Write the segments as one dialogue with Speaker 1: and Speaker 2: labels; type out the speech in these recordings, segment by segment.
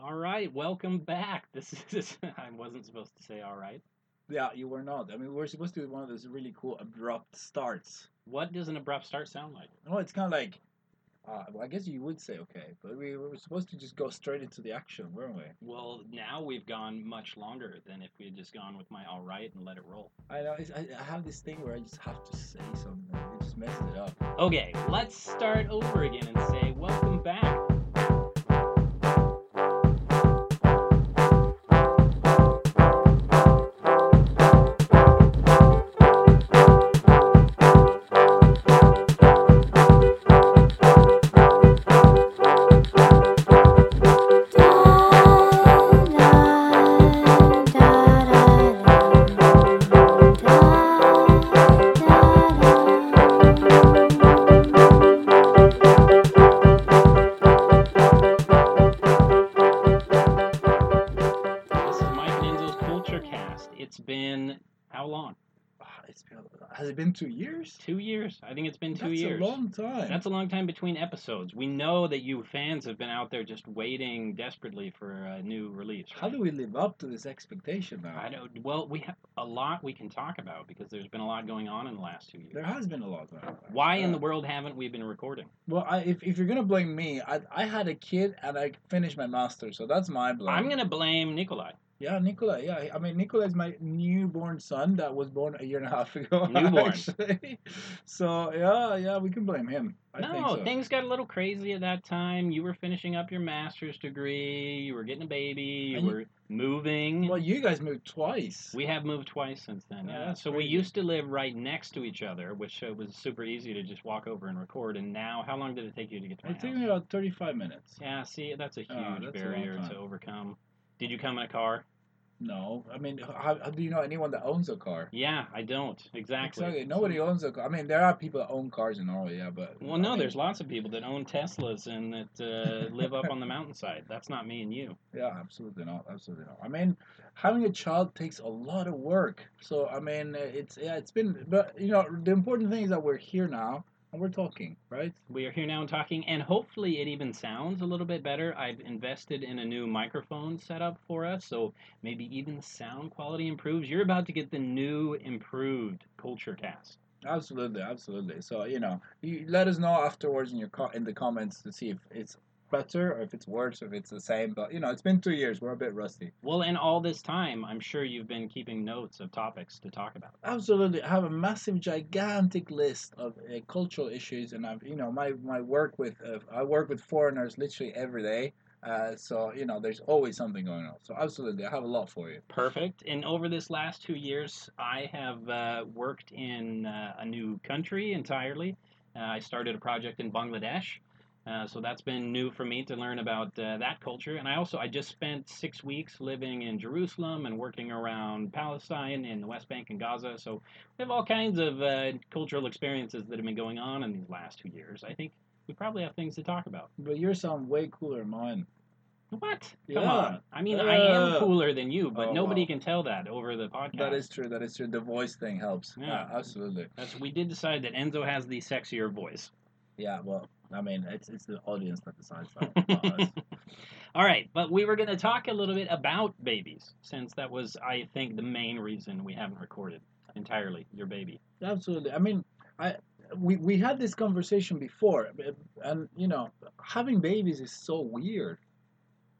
Speaker 1: All right, welcome back. This is I wasn't supposed to say all right.
Speaker 2: Yeah, you were not. I mean, we're supposed to do one of those really cool abrupt starts.
Speaker 1: What does an abrupt start sound like?
Speaker 2: No, it's kind of like, uh, well, I guess you would say okay, but we were supposed to just go straight into the action, weren't we?
Speaker 1: Well, now we've gone much longer than if we had just gone with my all right and let it roll.
Speaker 2: I know. It's, I, I have this thing where I just have to say something. It just messes it up.
Speaker 1: Okay, let's start over again and say welcome back. Been
Speaker 2: two years?
Speaker 1: Two years? I think it's been two
Speaker 2: That's
Speaker 1: years.
Speaker 2: That's a long time.
Speaker 1: That's a long time between episodes. We know that you fans have been out there just waiting desperately for a new release.
Speaker 2: How do we live up to this expectation now?
Speaker 1: I don't. Well, we have a lot we can talk about because there's been a lot going on in the last two years.
Speaker 2: There has been a lot. Going on.
Speaker 1: Why in
Speaker 2: Uh,
Speaker 1: the world haven't we been recording?
Speaker 2: Well, I, if, if you're gonna blame me, I I had a kid and I finished my master, so that's my blame.
Speaker 1: I'm gonna blame Nikolai.
Speaker 2: Yeah, Nikolai. Yeah, I mean Nikolai is my newborn son that was born a year and a half ago.
Speaker 1: Newborn.
Speaker 2: actually. So yeah, yeah, we can blame him. I
Speaker 1: no,
Speaker 2: think so.
Speaker 1: things got a little crazy at that time. You were finishing up your master's degree. You were getting a baby. You
Speaker 2: And you-
Speaker 1: were moving.
Speaker 2: Well, you guys moved twice.
Speaker 1: We have moved twice since then.
Speaker 2: Yeah,
Speaker 1: Yeah. so we used to live right next to each other, which uh, was super easy to just walk over and record. And now, how long did it take you to get to my
Speaker 2: It took me about 35 minutes.
Speaker 1: Yeah. See, that's a huge
Speaker 2: Oh, that's
Speaker 1: barrier
Speaker 2: time.
Speaker 1: to overcome. Did you come in a car?
Speaker 2: No, I mean, how, how do you know anyone that owns a car?
Speaker 1: Yeah, I don't exactly. exactly.
Speaker 2: Nobody owns a car. I mean, there are people that own cars in Norway, yeah, but
Speaker 1: Well,
Speaker 2: I
Speaker 1: no,
Speaker 2: mean,
Speaker 1: there's lots of people that own Teslas and that uh, live up on the mountainside. That's not me and you.
Speaker 2: Yeah, absolutely not. Absolutely not. I mean, having a child takes a lot of work. So I mean, it's yeah, it's been. But you know, the important thing is that we're here now and we're talking, right?
Speaker 1: We are here now and talking, and hopefully it even sounds a little bit better. I've invested in a new microphone setup for us, so maybe even sound quality improves. You're about to get the new improved Culture Cast.
Speaker 2: Absolutely, absolutely. So you know, you let us know afterwards in your co- in the comments to see if it's better or if it's worse or if it's the same. But you know, it's been two years. We're a bit rusty.
Speaker 1: Well, in all this time, I'm sure you've been keeping notes of topics to talk about.
Speaker 2: Absolutely, I have a massive, gigantic list of uh, cultural issues, and I've you know my my work with uh, I work with foreigners literally every day. Uh, so you know, there's always something going on. So absolutely, I have a lot for you.
Speaker 1: Perfect. And over this last two years, I have uh, worked in uh, a new country entirely. Uh, I started a project in Bangladesh. Uh, so that's been new for me to learn about uh, that culture. And I also I just spent six weeks living in Jerusalem and working around Palestine in the West Bank and Gaza. So we have all kinds of uh, cultural experiences that have been going on in these last two years. I think we probably have things to talk about.
Speaker 2: But yours sound way cooler than mine.
Speaker 1: What? Come
Speaker 2: Yeah.
Speaker 1: on. I mean, I am cooler than you, but
Speaker 2: Oh,
Speaker 1: nobody
Speaker 2: wow.
Speaker 1: can tell that over the podcast.
Speaker 2: That is true. That is true. The voice thing helps.
Speaker 1: Yeah.
Speaker 2: Yeah, absolutely.
Speaker 1: That's, we did decide that Enzo has the sexier voice.
Speaker 2: Yeah. Well, I mean, it's it's the audience that decides that.
Speaker 1: All right, but we were going to talk a little bit about babies, since that was, I think, the main reason we haven't recorded entirely your baby.
Speaker 2: Absolutely. I mean, I we we had this conversation before, and you know, having babies is so weird,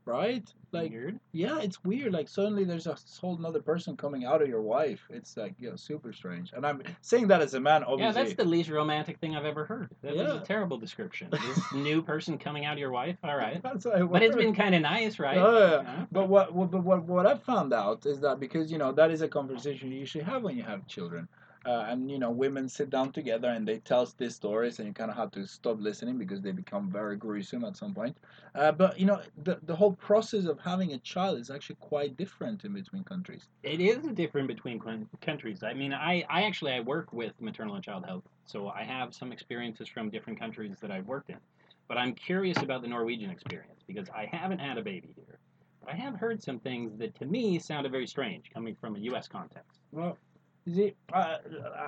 Speaker 2: right? Like,
Speaker 1: Weird.
Speaker 2: yeah, it's weird. Like suddenly there's a whole another person coming out of your wife. It's like you know, super strange. And I'm saying that as a man,
Speaker 1: Yeah, that's the least romantic thing I've ever heard. That was a terrible description. This new person coming out of your wife. All right,
Speaker 2: That's how it
Speaker 1: but it's been kind of nice, right?
Speaker 2: Yeah, yeah, yeah.
Speaker 1: Yeah.
Speaker 2: But what, what, but what, what I found out is that because you know that is a conversation you usually have when you have children, uh, and you know women sit down together and they tell these stories, and you kind of have to stop listening because they become very gruesome at some point. Uh, but you know the the whole process of having a child is actually quite different in between countries.
Speaker 1: It is different between countries. I mean, I, I actually I work with maternal and child health, so I have some experiences from different countries that I've worked in. But I'm curious about the Norwegian experience because I haven't had a baby here. But I have heard some things that to me sounded very strange coming from a U.S. context.
Speaker 2: Well, see, I,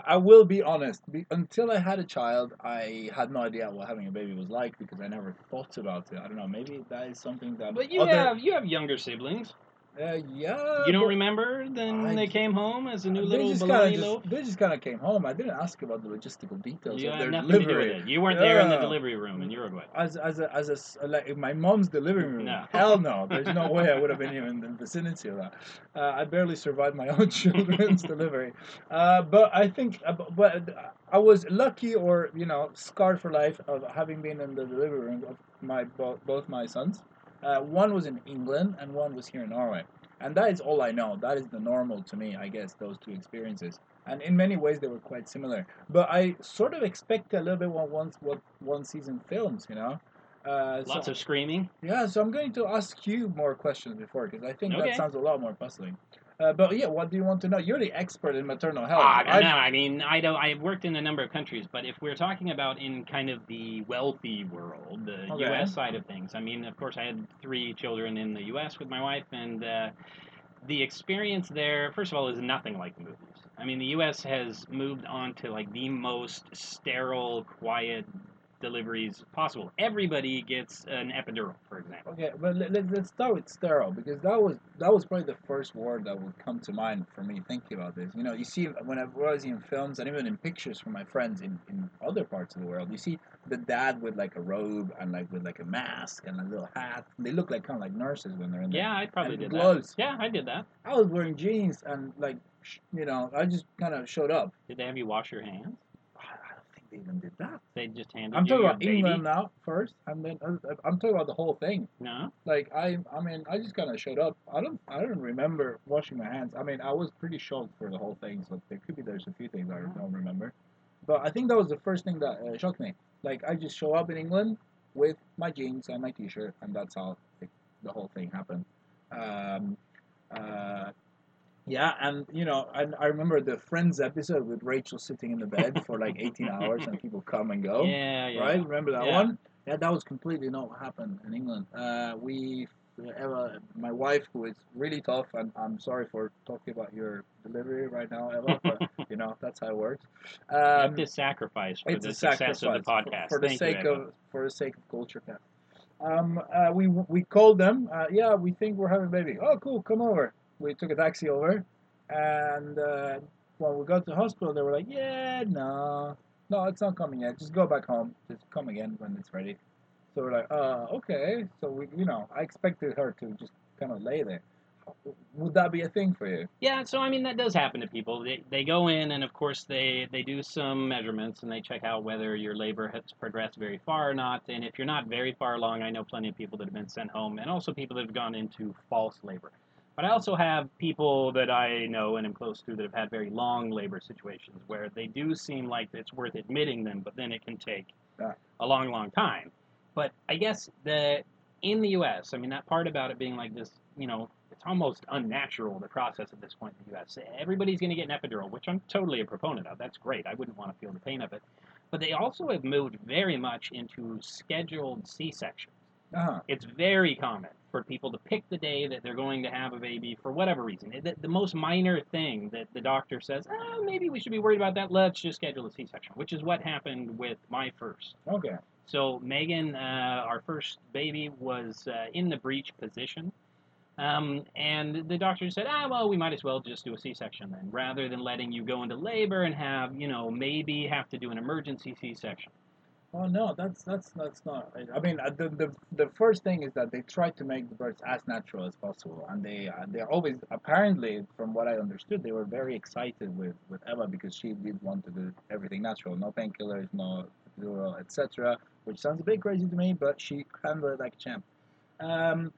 Speaker 2: I will be honest. Be, until I had a child, I had no idea what having a baby was like because I never thought about it. I don't know. Maybe that is something that.
Speaker 1: But you
Speaker 2: other,
Speaker 1: have you have younger siblings.
Speaker 2: Uh, yeah.
Speaker 1: You don't remember then
Speaker 2: I-
Speaker 1: they came home as a new
Speaker 2: they
Speaker 1: little
Speaker 2: just
Speaker 1: bologna
Speaker 2: kinda
Speaker 1: loaf?
Speaker 2: They just kind of came home. I didn't ask about the logistical details
Speaker 1: You
Speaker 2: of their
Speaker 1: nothing to do
Speaker 2: delivery.
Speaker 1: You weren't there in the delivery room in Uruguay.
Speaker 2: As as a as a like in my mom's delivery room.
Speaker 1: No.
Speaker 2: Hell no. There's no way I would have been even in the vicinity of that. Uh, I barely survived my own children's delivery. Uh, but I think, uh, but I was lucky, or you know, scarred for life of having been in the delivery room of my both, both my sons. Uh, one was in England and one was here in Norway, and that is all I know. That is the normal to me, I guess. Those two experiences, and in many ways they were quite similar. But I sort of expect a little bit what once what one season films, you know. Uh,
Speaker 1: Lots
Speaker 2: so,
Speaker 1: of screaming.
Speaker 2: yeah, so I'm going to ask you more questions before because I think
Speaker 1: Okay.
Speaker 2: that sounds a lot more puzzling. Uh, but yeah, what do you want to know? You're the expert in maternal health.
Speaker 1: Ah,
Speaker 2: I-
Speaker 1: no, I mean, I don't. I've worked in a number of countries, but if we're talking about in kind of the wealthy world, the
Speaker 2: Okay.
Speaker 1: U.S. side of things, I mean, of course, I had three children in the U.S. with my wife, and uh, the experience there, first of all, is nothing like the movies. I mean, the U.S. has moved on to like the most sterile, quiet deliveries possible. Everybody gets an epidural, for example.
Speaker 2: Okay, but let, let, let's start with sterile because that was that was probably the first word that would come to mind for me thinking about this. You know, you see when I was in films and even in pictures from my friends in, in other parts of the world, you see the dad with like a robe and like with like a mask and a little hat. They look like kind of like nurses when they're in.
Speaker 1: Yeah, I probably did
Speaker 2: gloves.
Speaker 1: that. Yeah, I did that.
Speaker 2: I was wearing jeans and like sh- you know I just kind of showed up.
Speaker 1: Did they have you wash your hands?
Speaker 2: I I don't think they even did that.
Speaker 1: They just handed
Speaker 2: I'm talking about
Speaker 1: baby?
Speaker 2: England now first, and then uh, I'm talking about the whole thing.
Speaker 1: No.
Speaker 2: Like I, I mean, I just kind of showed up. I don't, I don't remember washing my hands. I mean, I was pretty shocked for the whole thing. So there could be there's a few things I don't remember, but I think that was the first thing that uh, shocked me. Like I just show up in England with my jeans and my t-shirt, and that's how the, the whole thing happened. Um, uh, yeah, and you know, and I remember the Friends episode with Rachel sitting in the bed for like 18 hours, and people come and go
Speaker 1: Yeah, yeah.
Speaker 2: right? Remember that
Speaker 1: Yeah.
Speaker 2: one? Yeah, that was completely not what happened in England. Uh, we, Eva, my wife, who is really tough, and I'm sorry for talking about your delivery right now, Eva, but you know that's how it works.
Speaker 1: You have
Speaker 2: Um,
Speaker 1: to sacrifice for the success of the podcast.
Speaker 2: for, for the
Speaker 1: Thank
Speaker 2: sake
Speaker 1: you,
Speaker 2: of for the sake of culture cast. Um, uh, we we called them. Uh, yeah, we think we're having a baby. Oh, cool, come over. We took a taxi over, and uh, when we got to the hospital, they were like, "Yeah, no, no, it's not coming yet. Just go back home. Just come again when it's ready." So we're like, "Uh, okay." So we, you know, I expected her to just kind of lay there. Would that be a thing for you?
Speaker 1: Yeah, so I mean that does happen to people. They, they go in and of course they they do some measurements and they check out whether your labor has progressed very far or not. And if you're not very far along, I know plenty of people that have been sent home and also people that have gone into false labor. But I also have people that I know and am close to that have had very long labor situations where they do seem like it's worth admitting them, but then it can take
Speaker 2: Yeah.
Speaker 1: a long, long time. But I guess the in the U.S., I mean that part about it being like this, you know, it's almost unnatural the process at this point in the U.S. Everybody's going to get an epidural, which I'm totally a proponent of. That's great. I wouldn't want to feel the pain of it. But they also have moved very much into scheduled C-sections.
Speaker 2: Uh-huh.
Speaker 1: It's very common for people to pick the day that they're going to have a baby for whatever reason. The, the most minor thing that the doctor says, oh, maybe we should be worried about that. Let's just schedule a C-section, which is what happened with my first.
Speaker 2: Okay.
Speaker 1: So Megan, uh, our first baby, was uh, in the breech position, um, and the doctor said, "Ah, well, we might as well just do a C-section then, rather than letting you go into labor and have, you know, maybe have to do an emergency C-section."
Speaker 2: Oh no, that's that's that's not. I mean, uh, the the the first thing is that they try to make the birds as natural as possible, and they uh, they're always apparently, from what I understood, they were very excited with with Eva because she did want to do everything natural, no painkillers, no epidural, etc. Which sounds a bit crazy to me, but she handled it like a champ. Um,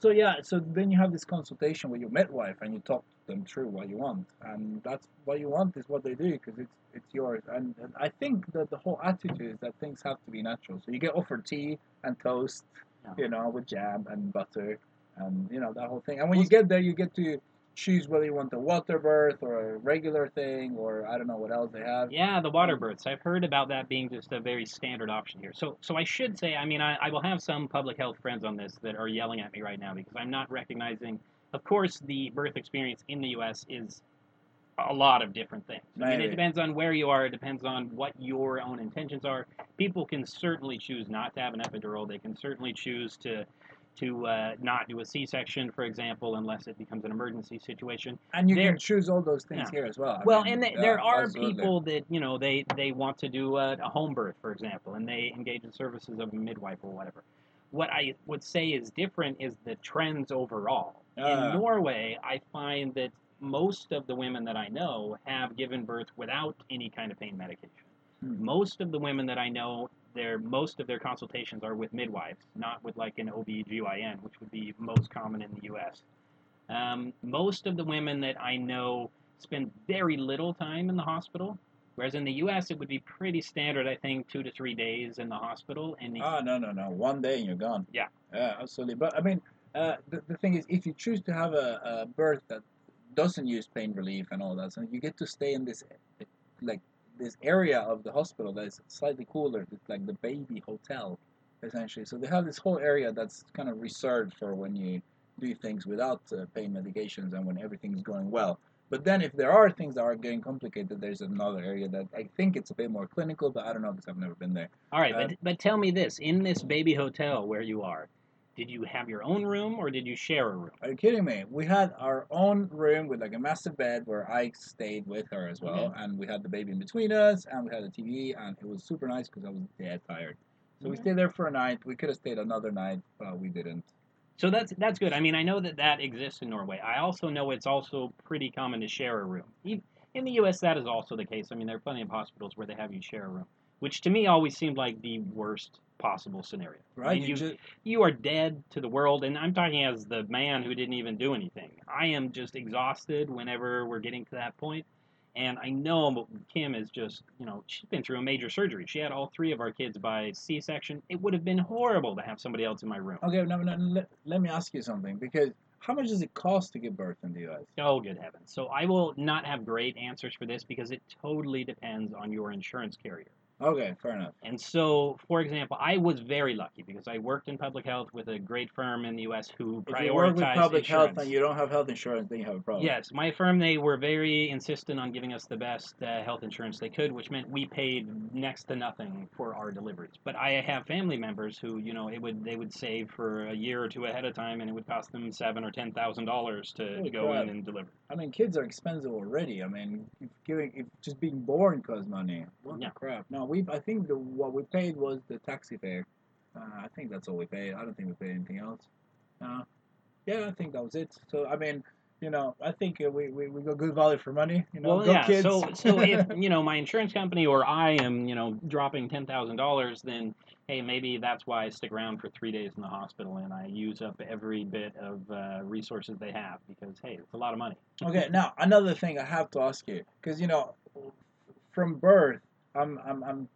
Speaker 2: so yeah, so then you have this consultation with your midwife, and you talk them through what you want, and that's what you want is what they do because it's it's yours. And, and I think that the whole attitude is that things have to be natural. So you get offered tea and toast,
Speaker 1: Yeah.
Speaker 2: you know, with jam and butter, and you know that whole thing. And when you get there, you get to choose whether you want a water birth or a regular thing, or I don't know what else they have.
Speaker 1: Yeah, the water births. I've heard about that being just a very standard option here. So, so I should say, I mean, I, I will have some public health friends on this that are yelling at me right now because I'm not recognizing. Of course, the birth experience in the U.S. is a lot of different things. I mean, it depends on where you are. It depends on what your own intentions are. People can certainly choose not to have an epidural. They can certainly choose to to uh, not do a C-section, for example, unless it becomes an emergency situation.
Speaker 2: And you
Speaker 1: There-
Speaker 2: can choose all those things
Speaker 1: Yeah.
Speaker 2: here as well. I
Speaker 1: Well,
Speaker 2: mean,
Speaker 1: and
Speaker 2: yeah,
Speaker 1: there are
Speaker 2: absolutely.
Speaker 1: people that you know they they want to do a, a home birth, for example, and they engage in services of a midwife or whatever. What I would say is different is the trends overall.
Speaker 2: Ah.
Speaker 1: In Norway, I find that most of the women that I know have given birth without any kind of pain medication.
Speaker 2: Hmm.
Speaker 1: Most of the women that I know, their most of their consultations are with midwives, not with like an OB/GYN, which would be most common in the U.S. Um, most of the women that I know spend very little time in the hospital, whereas in the U.S. it would be pretty standard, I think, two to three days in the hospital. And
Speaker 2: Ah, no, no, no. One day and you're gone.
Speaker 1: Yeah.
Speaker 2: Yeah, absolutely. But I mean, uh, the, the thing is, if you choose to have a, a birth that doesn't use pain relief and all that, so you get to stay in this, like, this area of the hospital that is slightly cooler. It's like the baby hotel, essentially. So they have this whole area that's kind of reserved for when you do things without uh, pain medications and when everything's going well. But then, if there are things that are getting complicated, there's another area that I think it's a bit more clinical, but I don't know because I've never been there.
Speaker 1: all right,
Speaker 2: uh,
Speaker 1: but but tell me this: in this baby hotel where you are, did you have your own room or did you share a room?
Speaker 2: Are you kidding me? We had our own room with like a massive bed where I stayed with her as well, and we had the baby in between us, and we had a TV, and it was super nice because I was dead tired. So we
Speaker 1: mm-hmm.
Speaker 2: stayed there for a night. We could have stayed another night, but we didn't.
Speaker 1: So that's that's good. I mean, I know that that exists in Norway. I also know it's also pretty common to share a room. In the U.S., that is also the case. I mean, there are plenty of hospitals where they have you share a room, which to me always seemed like the worst possible scenario. I
Speaker 2: Right?
Speaker 1: mean,
Speaker 2: You
Speaker 1: you
Speaker 2: just,
Speaker 1: you are dead to the world, and I'm talking as the man who didn't even do anything. I am just exhausted whenever we're getting to that point. And I know Kim is just, you know, she's been through a major surgery. She had all three of our kids by C-section. It would have been horrible to have somebody else in my room.
Speaker 2: okay, no, no, let, let me ask you something because how much does it cost to give birth in the U.S.?
Speaker 1: Oh, good heavens. So I will not have great answers for this because it totally depends on your insurance carrier.
Speaker 2: Okay, fair enough.
Speaker 1: And so, for example, I was very lucky because I worked in public health with a great firm in the U.S. who
Speaker 2: If
Speaker 1: prioritized
Speaker 2: you work with public
Speaker 1: insurance.
Speaker 2: health and you don't have health insurance, then you have a problem.
Speaker 1: Yes, my firm, they were very insistent on giving us the best uh, health insurance they could, which meant we paid next to nothing for our deliveries. But I have family members who, you know, it would they would save for a year or two ahead of time, and it would cost them seven or ten thousand dollars to go in and deliver.
Speaker 2: I mean, kids are expensive already. I mean, if giving, if just being born costs money. What
Speaker 1: Yeah.
Speaker 2: crap? No, we. I think the what we paid was the taxi fare. Uh, I think that's all we paid. I don't think we paid anything else. Uh, yeah, I think that was it. So I mean, you know, I think uh, we, we, we got good value for money. You know,
Speaker 1: well, yeah.
Speaker 2: kids.
Speaker 1: So, so if you know my insurance company or I am, you know, dropping ten thousand dollars, then hey, maybe that's why I stick around for three days in the hospital and I use up every bit of uh, resources they have because hey, it's a lot of money.
Speaker 2: okay, now another thing I have to ask you because you know, from birth. I'm, I'm, I'm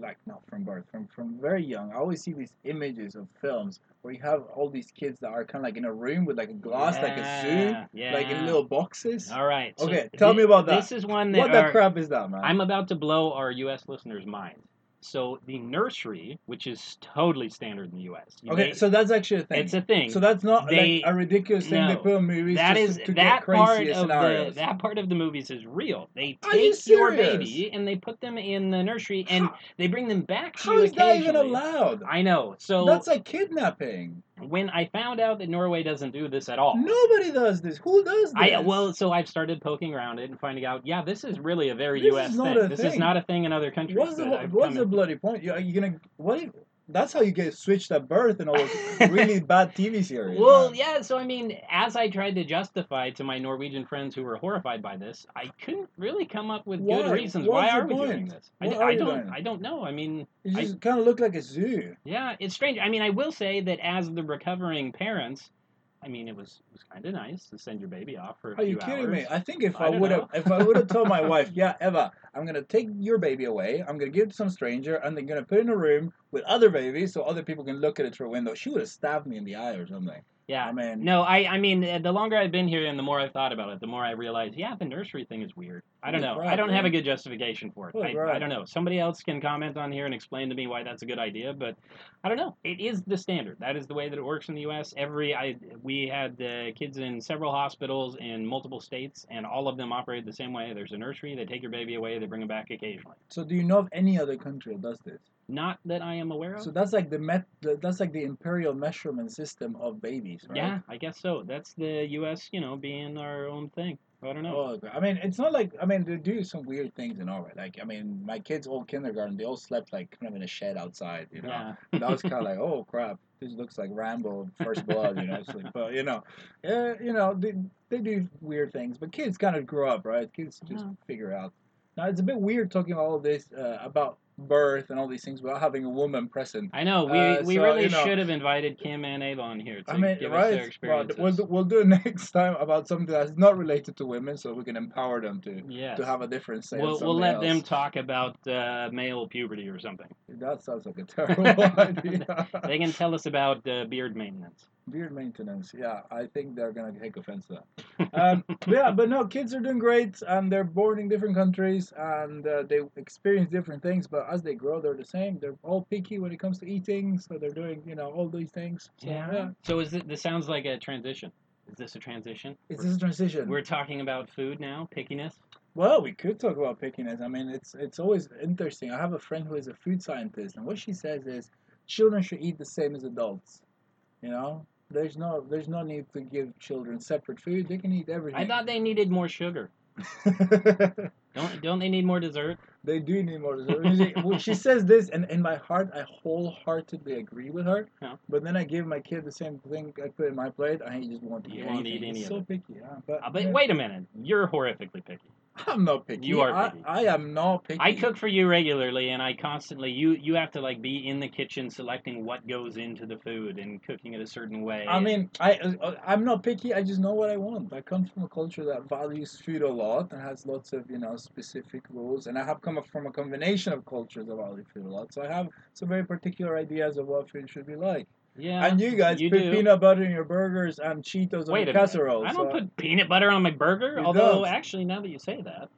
Speaker 2: like not from birth, from from very young. I always see these images of films where you have all these kids that are kind of like in a room with like a glass, like a zoo,
Speaker 1: Yeah,
Speaker 2: like in little boxes.
Speaker 1: All right. so
Speaker 2: Okay, tell
Speaker 1: thi-
Speaker 2: me about that.
Speaker 1: This is one that
Speaker 2: What the crap is that, man?
Speaker 1: I'm about to blow our U.S. listeners' mind. So the nursery, which is totally standard in the U.S. you
Speaker 2: okay,
Speaker 1: may-
Speaker 2: so that's actually a thing.
Speaker 1: it's a thing.
Speaker 2: so that's not
Speaker 1: They-
Speaker 2: like a ridiculous thing they put in movies
Speaker 1: that is
Speaker 2: to, to
Speaker 1: that part of
Speaker 2: scenarios.
Speaker 1: the that part of the movies is real. They
Speaker 2: Are you
Speaker 1: take your baby and they put them in the nursery and
Speaker 2: How-
Speaker 1: they bring them back to
Speaker 2: How
Speaker 1: you
Speaker 2: is that even allowed?
Speaker 1: I know. So
Speaker 2: That's like kidnapping.
Speaker 1: When I found out that Norway doesn't do this at all,
Speaker 2: Nobody does this. Who does this?
Speaker 1: I well, so I've started poking around it and finding out. Yeah, this is really a very
Speaker 2: This
Speaker 1: U.S. thing. this is not a thing in other countries.
Speaker 2: what's the
Speaker 1: that
Speaker 2: whole-
Speaker 1: I've
Speaker 2: what's the bloody point? You- Are you gonna what? If, that's how you get switched at birth and all those really bad TV series.
Speaker 1: Well,
Speaker 2: man.
Speaker 1: yeah. So I mean, as I tried to justify to my Norwegian friends who were horrified by this, I couldn't really come up with
Speaker 2: Why?
Speaker 1: good reasons.
Speaker 2: What's
Speaker 1: Why are we doing this? I,
Speaker 2: What
Speaker 1: d-
Speaker 2: are
Speaker 1: I don't.
Speaker 2: doing?
Speaker 1: I don't know. I mean,
Speaker 2: It just kind of look like a zoo.
Speaker 1: yeah, it's strange. I mean, I will say that as the recovering parents, I mean, it was it was kind of nice to send your baby off for a
Speaker 2: Are you kidding
Speaker 1: hours.
Speaker 2: me? I think if
Speaker 1: I
Speaker 2: I, would have, if I would have told my wife, yeah, Eva, I'm gonna take your baby away. I'm gonna give it to some stranger, and they're gonna put it in a room with other babies, so other people can look at it through a window. She would have stabbed me in the eye or something.
Speaker 1: Yeah.
Speaker 2: I mean,
Speaker 1: No, I I mean the longer I've been here and the more I've thought about it, the more I realize, yeah, the nursery thing is weird. I don't know. I don't have a good justification for it. I, I don't know. Somebody else can comment on here and explain to me why that's a good idea, but I don't know. It is the standard. That is the way that it works in the U.S. Every I we had uh, kids in several hospitals in multiple states, and all of them operate the same way. There's a nursery. They take your baby away. They bring them back occasionally.
Speaker 2: so do you know of any other country that does this?
Speaker 1: Not that I am aware of.
Speaker 2: So that's like the met. That's like the imperial measurement system of babies, right?
Speaker 1: Yeah, I guess so. That's the U.S. You know, being our own thing. I don't know.
Speaker 2: Oh. I mean, it's not like I mean they do some weird things in Norway. Like I mean, my kids all kindergarten, they all slept like kind of in a shed outside. You know,
Speaker 1: yeah.
Speaker 2: And I was kind of like, oh crap, this looks like Rambo First Blood. You know, like, but you know, yeah, you know, they they do weird things, but kids kind of grow up, right? Kids just
Speaker 1: Yeah.
Speaker 2: figure out. Now it's a bit weird talking all of this uh, about birth and all these things without having a woman present.
Speaker 1: I know. We
Speaker 2: Uh,
Speaker 1: we
Speaker 2: so,
Speaker 1: really
Speaker 2: you know-
Speaker 1: should have invited Kim and Avon here to
Speaker 2: I mean,
Speaker 1: give us their
Speaker 2: right? Well,
Speaker 1: experiences.
Speaker 2: we'll do, we'll do it next time about something that's not related to women, so we can empower them to
Speaker 1: yes.
Speaker 2: to have a different say.
Speaker 1: We'll, we'll let them talk about uh, male puberty or something.
Speaker 2: That sounds like a terrible idea.
Speaker 1: They can tell us about uh, beard maintenance.
Speaker 2: Beard maintenance. Yeah, I think they're gonna take offense to that. Um, yeah, but no, kids are doing great, and they're born in different countries, and uh, they experience different things. But as they grow, they're the same. They're all picky when it comes to eating, so they're doing, you know, all these things. So, yeah.
Speaker 1: So is it, this sounds like a transition? Is this a transition?
Speaker 2: Is this a transition?
Speaker 1: We're talking about food now, pickiness.
Speaker 2: Well, we could talk about pickiness. I mean, it's it's always interesting. I have a friend who is a food scientist, and what she says is children should eat the same as adults. You know, there's no there's no need to give children separate food. They can eat everything.
Speaker 1: I thought they needed more sugar. Don't don't they need more dessert?
Speaker 2: they do need more dessert. She says this, and in my heart, I wholeheartedly agree with her.
Speaker 1: Yeah.
Speaker 2: But then I give my kid the same thing I put in my plate, and he just won't eat
Speaker 1: You won't eat any of
Speaker 2: so
Speaker 1: it.
Speaker 2: picky. Yeah, but,
Speaker 1: Uh, but wait a minute, you're horrifically picky.
Speaker 2: I'm not picky.
Speaker 1: You are
Speaker 2: I,
Speaker 1: picky.
Speaker 2: I am not picky.
Speaker 1: I cook for you regularly, and I constantly you you have to like be in the kitchen selecting what goes into the food and cooking it a certain way.
Speaker 2: I mean, I uh, I'm not picky. I just know what I want. I come from a culture that values food a lot and has lots of you know specific rules. And I have come up from a combination of cultures that value food a lot. So I have some very particular ideas of what food should be like.
Speaker 1: Yeah.
Speaker 2: and you guys
Speaker 1: you
Speaker 2: put
Speaker 1: do.
Speaker 2: peanut butter in your burgers and Cheetos on
Speaker 1: Wait
Speaker 2: your
Speaker 1: a minute.
Speaker 2: casserole.
Speaker 1: I don't
Speaker 2: so
Speaker 1: put peanut butter on my burger.
Speaker 2: You
Speaker 1: although
Speaker 2: don't.
Speaker 1: actually, now that you say that,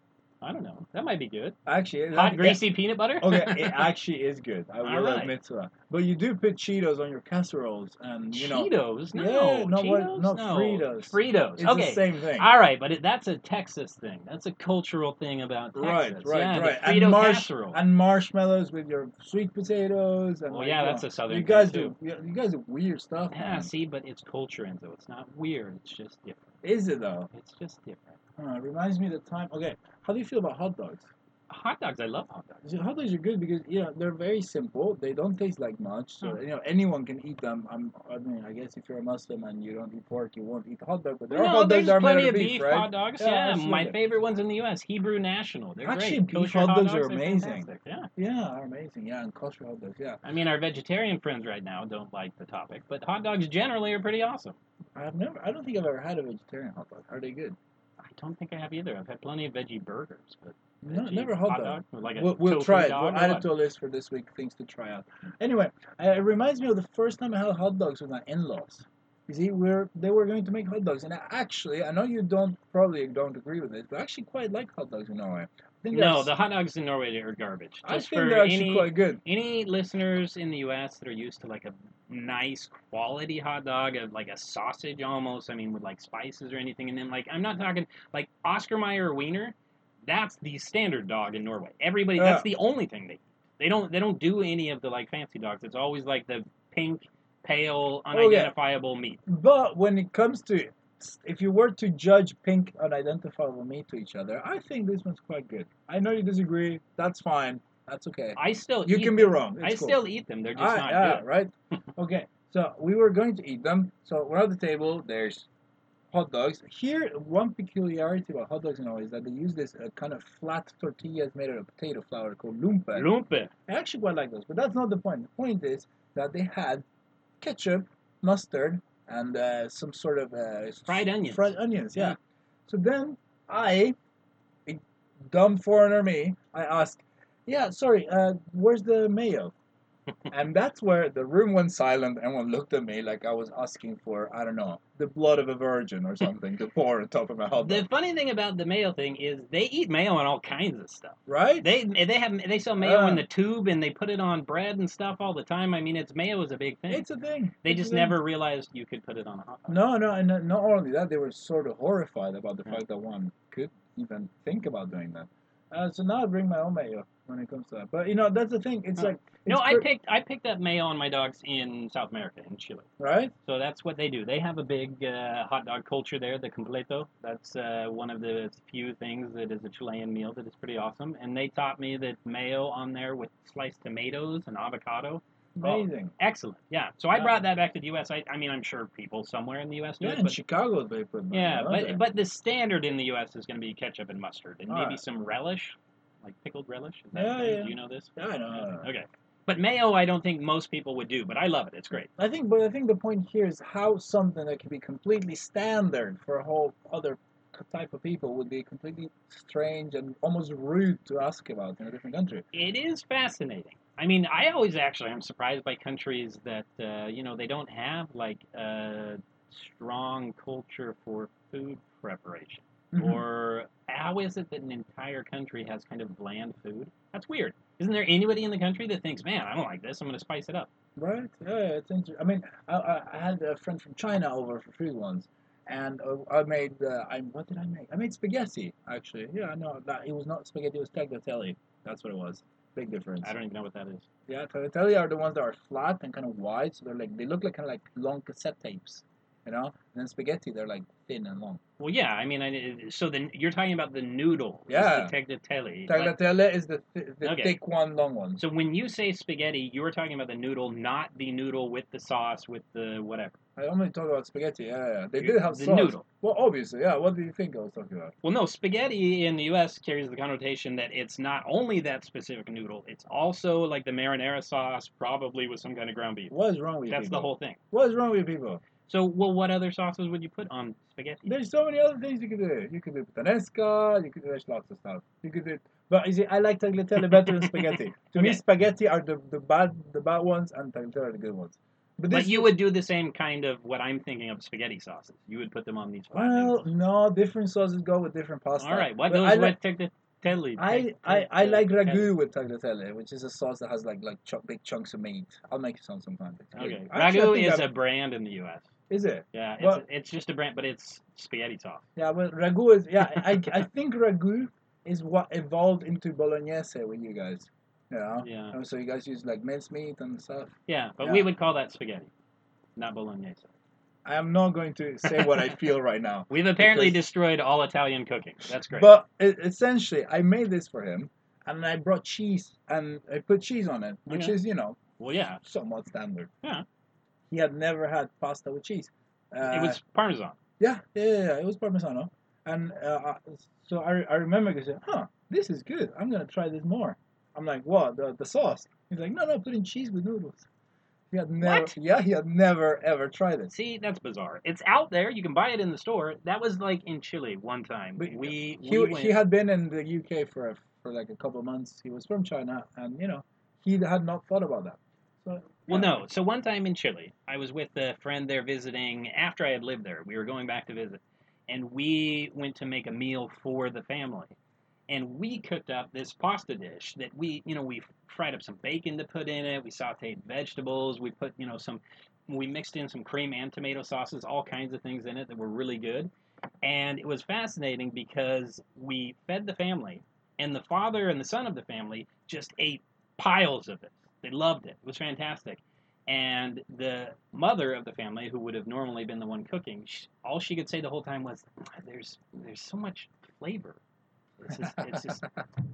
Speaker 1: I don't know. That might be good.
Speaker 2: actually,
Speaker 1: Hot greasy peanut butter.
Speaker 2: Okay, it actually is good. I will
Speaker 1: Alright.
Speaker 2: admit to that. But you do put Cheetos on your casseroles, and you know,
Speaker 1: Cheetos? No.
Speaker 2: Yeah, no, what-
Speaker 1: Cheetos?
Speaker 2: no,
Speaker 1: no.
Speaker 2: Fritos.
Speaker 1: Fritos.
Speaker 2: it's
Speaker 1: okay.
Speaker 2: the same thing.
Speaker 1: All right, but it, that's a Texas thing. That's a cultural thing about Texas.
Speaker 2: Right, right,
Speaker 1: yeah,
Speaker 2: right.
Speaker 1: The
Speaker 2: And
Speaker 1: Frito
Speaker 2: marsh-
Speaker 1: casserole.
Speaker 2: and marshmallows with your sweet potatoes. And
Speaker 1: Well,
Speaker 2: like,
Speaker 1: yeah,
Speaker 2: you
Speaker 1: that's
Speaker 2: know,
Speaker 1: a southern
Speaker 2: You guys
Speaker 1: thing,
Speaker 2: do. You guys do weird stuff.
Speaker 1: yeah,
Speaker 2: man.
Speaker 1: see, but it's culture, Enzo. It's not weird. It's just different.
Speaker 2: Is it though?
Speaker 1: It's just different.
Speaker 2: It reminds me of the time. Okay, how do you feel about hot dogs?
Speaker 1: Hot dogs. I love hot dogs.
Speaker 2: Hot dogs are good because you know they're very simple. They don't taste like much, so
Speaker 1: Hmm.
Speaker 2: you know anyone can eat them. I'm, I mean, I guess if you're a Muslim and you don't eat pork, you won't eat hot dog. But there are
Speaker 1: No,
Speaker 2: hot dogs that are made
Speaker 1: plenty
Speaker 2: out
Speaker 1: of
Speaker 2: of
Speaker 1: beef,
Speaker 2: right?
Speaker 1: hot dogs.
Speaker 2: Yeah,
Speaker 1: Yeah, my favorite ones in the U.S. Hebrew National. They're
Speaker 2: Actually,
Speaker 1: great.
Speaker 2: beef
Speaker 1: Kosher
Speaker 2: hot dogs are amazing.
Speaker 1: fantastic, Yeah.
Speaker 2: Yeah, are amazing. Yeah, and kosher hot dogs. Yeah,
Speaker 1: I mean, our vegetarian friends right now don't like the topic, but hot dogs generally are pretty awesome.
Speaker 2: I've never. I don't think I've ever had a vegetarian hot dog. Are they good?
Speaker 1: I don't think I have either. I've had plenty of veggie burgers, but
Speaker 2: No, never hot, dog.
Speaker 1: Like
Speaker 2: We'll, we'll try it. We'll add it to a list for this week. Things to try out. Anyway, uh, it reminds me of the first time I had hot dogs with my in-laws. You see, we're they were going to make hot dogs, and I actually, I know you don't probably don't agree with it, but I actually quite like hot dogs in Norway.
Speaker 1: No, the hot dogs in Norway are garbage.
Speaker 2: I think they're actually
Speaker 1: any
Speaker 2: quite good.
Speaker 1: any listeners in the U.S. that are used to like a nice quality hot dog, of like a sausage almost. I mean, with like spices or anything, and then Like I'm not talking like Oscar Mayer Wiener. That's the standard dog in Norway. Everybody. That's the only thing they. They don't. They don't do any of the like fancy dogs. It's always like the pink, pale,
Speaker 2: Oh, yeah.
Speaker 1: unidentifiable meat.
Speaker 2: But when it comes to if you were to judge pink unidentifiable meat to each other, I think this one's quite good. I know you disagree. That's fine. That's okay.
Speaker 1: I still.
Speaker 2: You
Speaker 1: eat
Speaker 2: can be
Speaker 1: them.
Speaker 2: wrong.
Speaker 1: I
Speaker 2: cool.
Speaker 1: still eat them. They're just
Speaker 2: Ah,
Speaker 1: not
Speaker 2: yeah,
Speaker 1: good.
Speaker 2: right. okay, so we were going to eat them. So we're at the table. There's hot dogs. Here, one peculiarity about hot dogs Norway is that they use this uh, kind of flat tortillas made out of potato flour called lompe.
Speaker 1: Lompe.
Speaker 2: I actually quite like those, but that's not the point. The point is that they had ketchup, mustard, and uh, some sort of uh,
Speaker 1: Fried onions.
Speaker 2: Fried onions, yeah.
Speaker 1: Yeah.
Speaker 2: So then I, a dumb foreigner me, I asked, "Yeah, sorry, uh, where's the mayo?" And that's where the room went silent. Everyone looked at me like I was asking for I don't know the blood of a virgin or something to pour on top of my hot dog.
Speaker 1: The funny thing about the mayo thing is they eat mayo on all kinds of stuff.
Speaker 2: Right?
Speaker 1: They they have they sell mayo in the tube and they put it on bread and stuff all the time. I mean, it's mayo is a big thing.
Speaker 2: It's a thing.
Speaker 1: they
Speaker 2: It's
Speaker 1: just
Speaker 2: thing.
Speaker 1: never realized you could put it on a hot dog.
Speaker 2: No, no, and not- not only that, they were sort of horrified about the
Speaker 1: Yeah.
Speaker 2: fact that one could even think about doing that. Uh, so now I bring my own mayo when it comes to that. But you know, that's the thing. It's
Speaker 1: Huh.
Speaker 2: like
Speaker 1: No,
Speaker 2: it's
Speaker 1: I
Speaker 2: per-
Speaker 1: picked I picked up mayo on my dogs in South America in Chile.
Speaker 2: right.
Speaker 1: So that's what they do. They have a big uh, hot dog culture there, the completo. That's uh, one of the few things that is a Chilean meal that is pretty awesome. And they taught me that mayo on there with sliced tomatoes and avocado.
Speaker 2: Amazing.
Speaker 1: Excellent. Yeah. So I
Speaker 2: Yeah.
Speaker 1: brought that back to the U.S. I, I mean, I'm sure people somewhere in the U.S. do
Speaker 2: Yeah,
Speaker 1: it,
Speaker 2: in
Speaker 1: but
Speaker 2: Chicago they put
Speaker 1: yeah, but but the standard in the U.S. is going to be ketchup and mustard, and maybe
Speaker 2: Alright.
Speaker 1: some relish, like pickled relish. Is that
Speaker 2: Yeah, yeah.
Speaker 1: Do you know this?
Speaker 2: Yeah, I know.
Speaker 1: Okay. But mayo, I don't think most people would do, but I love it. It's great.
Speaker 2: I think, but I think the point here is how something that could be completely standard for a whole other type of people would be completely strange and almost rude to ask about in a different country.
Speaker 1: It is fascinating. I mean, I always actually I'm surprised by countries that uh, you know they don't have like a strong culture for food preparation.
Speaker 2: Mm-hmm.
Speaker 1: Or how is it that an entire country has kind of bland food? That's weird. Isn't there anybody in the country that thinks, "Man, I don't like this. I'm going to spice it up"?
Speaker 2: Right? Yeah, it's interesting. I mean, I, I, had a friend from China over for food once, and uh, I made uh, I what did I make? I made spaghetti actually. Yeah, no, that it was not spaghetti. It was tagliatelle. That's what it was. Big difference.
Speaker 1: I don't even know what that is.
Speaker 2: Yeah, tagliatelle are the ones that are flat and kind of wide, so they're like they look like kind of like long cassette tapes, you know. And then spaghetti, they're like thin and long.
Speaker 1: Well, yeah. I mean, I, so then you're talking about the noodle.
Speaker 2: Yeah.
Speaker 1: The tagliatelle.
Speaker 2: Tagliatelle is the th- the
Speaker 1: Okay.
Speaker 2: thick one, long one.
Speaker 1: So when you say spaghetti, you're talking about the noodle, not the noodle with the sauce, with the whatever.
Speaker 2: I only talk about spaghetti. Yeah, yeah. They did have
Speaker 1: the
Speaker 2: sauce.
Speaker 1: noodle.
Speaker 2: Well, obviously, yeah. What do you think I was talking about?
Speaker 1: Well, no, spaghetti in the U.S. carries the connotation that it's not only that specific noodle; it's also like the marinara sauce, probably with some kind of ground beef.
Speaker 2: What is wrong with
Speaker 1: That's
Speaker 2: people?
Speaker 1: the whole thing.
Speaker 2: What is wrong with people?
Speaker 1: So, well, what other sauces would you put on spaghetti?
Speaker 2: There's so many other things you could do. You could do puttanesca. You could do there's lots of stuff. You could do. But you see, I like tagliatelle better than spaghetti. To me, spaghetti are the, the bad the bad ones, and tagliatelle are the good ones. But this
Speaker 1: But you would do the same kind of what I'm thinking of spaghetti sauces. You would put them on these
Speaker 2: well, no, different sauces go with different pasta.
Speaker 1: All right, what
Speaker 2: But
Speaker 1: goes
Speaker 2: I like,
Speaker 1: with tagliatelle?
Speaker 2: I, I, I like ragu with tagliatelle, which is a sauce that has like like big chunks of meat. I'll make it some sometime.
Speaker 1: Okay, ragu is a brand in the U.S.
Speaker 2: Is it?
Speaker 1: Yeah, it's,
Speaker 2: Well-
Speaker 1: it's just a brand, but it's spaghetti sauce.
Speaker 2: Yeah, but ragu is yeah. I, I think ragu is what evolved into bolognese with you guys. Yeah.
Speaker 1: Yeah,
Speaker 2: And so you guys use like mincemeat and stuff.
Speaker 1: yeah, but
Speaker 2: Yeah.
Speaker 1: we would call that spaghetti, not bolognese.
Speaker 2: I am not going to say what I feel right now.
Speaker 1: We've apparently
Speaker 2: Because-
Speaker 1: destroyed all Italian cooking. That's great.
Speaker 2: But essentially, I made this for him, and I brought cheese and I put cheese on it, which
Speaker 1: Okay.
Speaker 2: is you know
Speaker 1: well, yeah,
Speaker 2: somewhat standard.
Speaker 1: Yeah.
Speaker 2: He had never had pasta with cheese. Uh,
Speaker 1: it was Parmesan.
Speaker 2: Yeah, yeah, yeah, yeah, it was Parmesano. And uh, so I, I remember said, huh, this is good. I'm going to try this more. I'm like, what, the, the sauce? He's like, no, no, put in cheese with noodles. He had never,
Speaker 1: What?
Speaker 2: yeah, he had never, ever tried it.
Speaker 1: See, that's bizarre. It's out there. You can buy it in the store. That was like in Chile one time.
Speaker 2: But
Speaker 1: we
Speaker 2: He,
Speaker 1: we
Speaker 2: he had been in the UK for, for like a couple of months. He was from China, and, you know, he had not thought about that. So,
Speaker 1: Well, no. So one time in Chile, I was with a friend there visiting after I had lived there. We were going back to visit, and we went to make a meal for the family. And we cooked up this pasta dish that we, you know, we fried up some bacon to put in it. We sautéed vegetables. We put, you know, some, we mixed in some cream and tomato sauces, all kinds of things in it that were really good. And it was fascinating because we fed the family, and the father and the son of the family just ate piles of it. They loved it. It was fantastic. And the mother of the family, who would have normally been the one cooking, sh all she could say the whole time was, ah, "There's there's so much flavor. It's just, it's just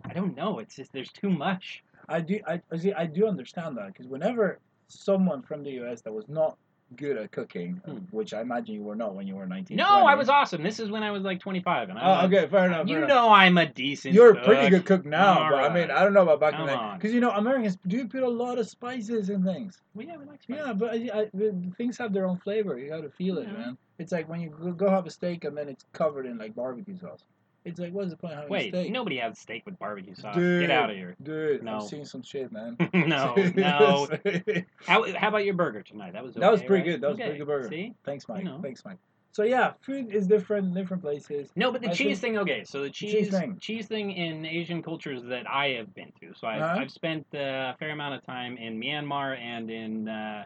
Speaker 1: I don't know. It's just there's too much."
Speaker 2: I do, I, see, I do understand that because whenever someone from the US that was not good at cooking,
Speaker 1: Hmm.
Speaker 2: which I imagine you were not when you were 19.
Speaker 1: No, I was awesome. This is when I was like 25, and I
Speaker 2: Oh, okay, fair enough. fair
Speaker 1: you
Speaker 2: enough.
Speaker 1: know I'm a decent.
Speaker 2: You're a pretty good cook now,
Speaker 1: All
Speaker 2: but I mean. I don't know about back
Speaker 1: Come
Speaker 2: then. Because you know, Americans do put a lot of spices in things.
Speaker 1: Well, yeah, we like spicy.
Speaker 2: Yeah, but I, I, things have their own flavor. You got to feel it,
Speaker 1: Yeah.
Speaker 2: man. It's like when you go- go have a steak and then it's covered in like barbecue sauce. It's like, what's the point of having
Speaker 1: Wait,
Speaker 2: steak?
Speaker 1: nobody has steak with barbecue sauce.
Speaker 2: Dude.
Speaker 1: Get out of here.
Speaker 2: Dude,
Speaker 1: No.
Speaker 2: I've seen some shit, man.
Speaker 1: no, no. How, how about your burger tonight? That was
Speaker 2: That was pretty
Speaker 1: right?
Speaker 2: good. That was a
Speaker 1: Okay,
Speaker 2: pretty good burger.
Speaker 1: See?
Speaker 2: Thanks, Mike.
Speaker 1: know.
Speaker 2: Thanks, Mike. So yeah, food is different in different places.
Speaker 1: No, but the
Speaker 2: I
Speaker 1: cheese
Speaker 2: think-
Speaker 1: thing. Okay, so the
Speaker 2: cheese
Speaker 1: cheese
Speaker 2: thing.
Speaker 1: cheese thing in Asian cultures that I have been to. So I've,
Speaker 2: Uh-huh.
Speaker 1: I've spent uh, a fair amount of time in Myanmar and in uh,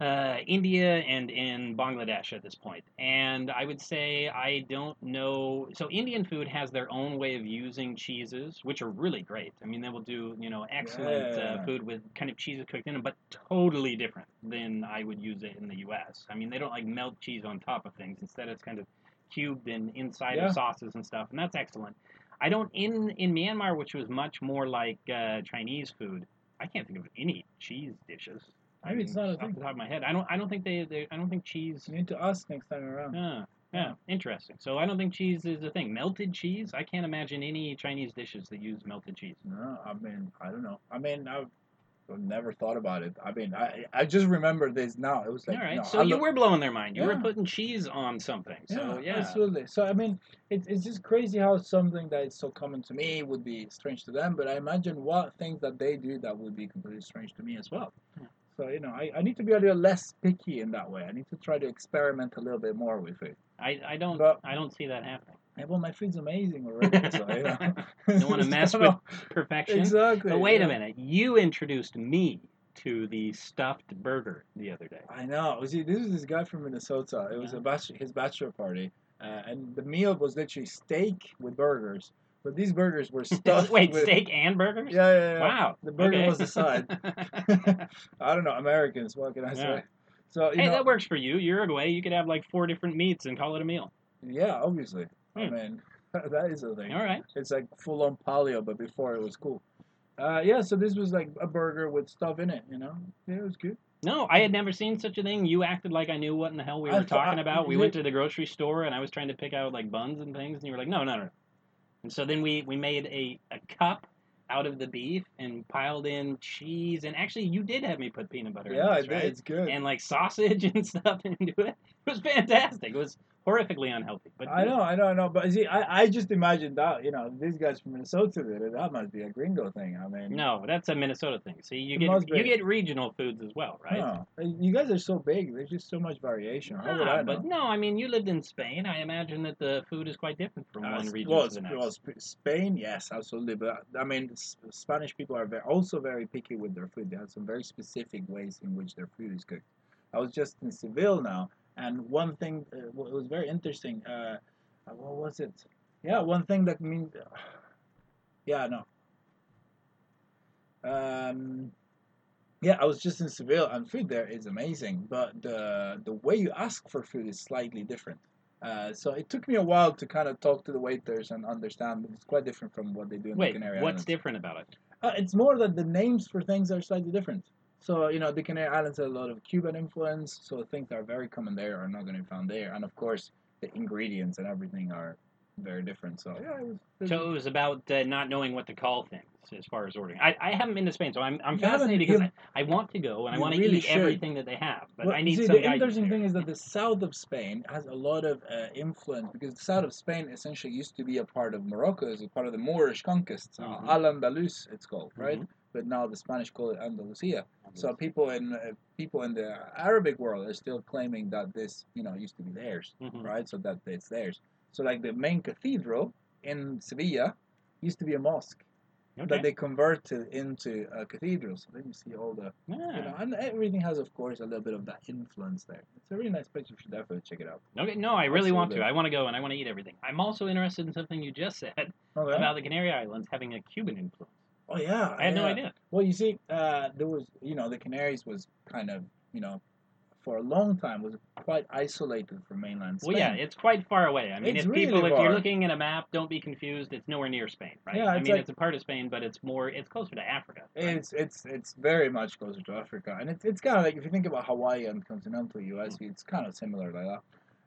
Speaker 1: uh, India and in Bangladesh at this point. And I would say I don't know. So Indian food has their own way of using cheeses, which are really great. I mean, they will do you know excellent
Speaker 2: Yeah.
Speaker 1: uh, food with kind of cheeses cooked in them, but totally different than I would use it in the U.S. I mean, they don't like melt cheese on top of things. Instead, it's kind of cubed in inside
Speaker 2: Yeah.
Speaker 1: of sauces and stuff, and that's excellent. I don't in in Myanmar, which was much more like uh, Chinese food. I can't think of any cheese dishes. I
Speaker 2: mean, it's
Speaker 1: mm,
Speaker 2: not a
Speaker 1: off
Speaker 2: thing.
Speaker 1: the top of my head. I don't. I don't think they. they I don't think cheese.
Speaker 2: You need to ask next time around.
Speaker 1: Yeah, yeah, interesting. So I don't think cheese is a thing. Melted cheese. I can't imagine any Chinese dishes that use melted cheese.
Speaker 2: No, I mean, I don't know. I mean, I've, never thought about it. I mean, I I just remember this now. It was like,
Speaker 1: All right.
Speaker 2: no,
Speaker 1: so
Speaker 2: I
Speaker 1: you
Speaker 2: look-
Speaker 1: were blowing their mind. You were putting cheese on something. So yeah.
Speaker 2: absolutely. So I mean, it's it's just crazy how something that is so common to me would be strange to them. But I imagine what things that they do that would be completely strange to me as well. So you know, I, I need to be a little less picky in that way. I need to try to experiment a little bit more with it.
Speaker 1: I, I don't.
Speaker 2: But-
Speaker 1: I don't see that happening.
Speaker 2: Yeah, well, my food's amazing already. so you know,
Speaker 1: Don't want to mess with perfection.
Speaker 2: exactly.
Speaker 1: But wait
Speaker 2: yeah.
Speaker 1: a minute. You introduced me to the stuffed burger the other day.
Speaker 2: I know. See, this is this guy from Minnesota. It was
Speaker 1: Yeah.
Speaker 2: a bachelor, his bachelor party, uh, and the meal was literally steak with burgers. But these burgers were stuffed.
Speaker 1: Wait,
Speaker 2: with,
Speaker 1: steak and burgers?
Speaker 2: Yeah, yeah, yeah.
Speaker 1: Wow.
Speaker 2: The burger
Speaker 1: okay.
Speaker 2: was the side. I don't know, Americans. What can I
Speaker 1: Yeah.
Speaker 2: say? So you
Speaker 1: hey,
Speaker 2: know,
Speaker 1: that works for you. Uruguay, you could have like four different meats and call it a meal.
Speaker 2: yeah, obviously. I
Speaker 1: Hmm.
Speaker 2: mean, that is a thing.
Speaker 1: All right.
Speaker 2: It's like full on paleo, but before it was cool. Uh, yeah, so this was like a burger with stuff in it. You know, yeah, it was good.
Speaker 1: No, I had never seen such a thing. You acted like I knew what in the hell we were
Speaker 2: thought-
Speaker 1: talking
Speaker 2: I-
Speaker 1: about. We went to the grocery store and I was trying to pick out like buns and things, and you were like, no, no, no. And so then we, we made a, a cup out of the beef and piled in cheese. And actually, you did have me put peanut butter
Speaker 2: Yeah,
Speaker 1: in
Speaker 2: I did.
Speaker 1: right?
Speaker 2: It's good.
Speaker 1: And like sausage and stuff into it. It was fantastic. It was horrifically unhealthy. But
Speaker 2: I know, I know, I know. But see, I, I just imagined that, you know, these guys from Minnesota did it. That must be a gringo thing. I mean,
Speaker 1: No, that's a Minnesota thing. See, you get you get regional foods as well, right?
Speaker 2: huh. You guys are so big. There's just so much variation. How would
Speaker 1: Ah,
Speaker 2: I know?
Speaker 1: but no, I mean you lived in Spain. I imagine that the food is quite different from
Speaker 2: Uh,
Speaker 1: one region
Speaker 2: well,
Speaker 1: to the next.
Speaker 2: well, Spain, yes, absolutely. But I mean, Spanish people are very, also very picky with their food. They have some very specific ways in which their food is cooked. I was just in Seville now, and one thing uh, it was very interesting. Uh, uh, what was it? Yeah, one thing that means. yeah, no. Um, yeah, I was just in Seville, and food there is amazing, but the the way you ask for food is slightly different. Uh, so it took me a while to kind of talk to the waiters and understand that it's quite different from what they do in
Speaker 1: Wait,
Speaker 2: the Canary
Speaker 1: what's
Speaker 2: Islands.
Speaker 1: different about it?
Speaker 2: Uh, it's more that the names for things are slightly different. So you know, the Canary Islands have a lot of Cuban influence, so things that are very common there are not going to be found there, and of course, the ingredients and everything are very different. So yeah, it was. It
Speaker 1: So it was about uh, not knowing what to call things as far as ordering. I, I haven't been to Spain, so I'm, I'm
Speaker 2: You
Speaker 1: fascinated because I, I want to go and I want to
Speaker 2: really
Speaker 1: eat
Speaker 2: should.
Speaker 1: everything that they have, but
Speaker 2: Well,
Speaker 1: I need
Speaker 2: see,
Speaker 1: some
Speaker 2: the interesting
Speaker 1: there.
Speaker 2: thing is that the south of Spain has a lot of uh, influence because the south of Spain essentially used to be a part of Morocco, as a part of the Moorish conquest.
Speaker 1: Mhm.
Speaker 2: Al Andalus, it's called, right?
Speaker 1: Mhm.
Speaker 2: But now the Spanish call it Andalusia. So people in uh, people in the Arabic world are still claiming that this, you know, used to be theirs,
Speaker 1: Mhm.
Speaker 2: right? So that it's theirs. So like the main cathedral in Sevilla used to be a mosque
Speaker 1: Okay.
Speaker 2: that they converted into a cathedral. So then you see all the you know, and everything has, of course, a little bit of that influence there. It's a really nice place. You should definitely check it out.
Speaker 1: Okay, no, I really want to. I want to go and I want to eat everything. I'm also interested in something you just said
Speaker 2: Okay.
Speaker 1: about the Canary Islands having a Cuban influence.
Speaker 2: Oh yeah,
Speaker 1: I had no idea.
Speaker 2: Well, you see, uh, there was, you know, the Canaries was kind of, you know, for a long time was quite isolated from mainland Spain.
Speaker 1: Well, yeah, it's quite far away. I mean,
Speaker 2: It's
Speaker 1: if people, if you're looking at a map, don't be confused. It's nowhere near Spain, right?
Speaker 2: Yeah,
Speaker 1: I mean,
Speaker 2: like-
Speaker 1: it's a part of Spain, but it's more, it's closer to Africa. right?
Speaker 2: It's it's it's very much closer to Africa, and it's it's kind of like if you think about Hawaii and continental U.S.,
Speaker 1: Mm.
Speaker 2: it's kind of similar like that.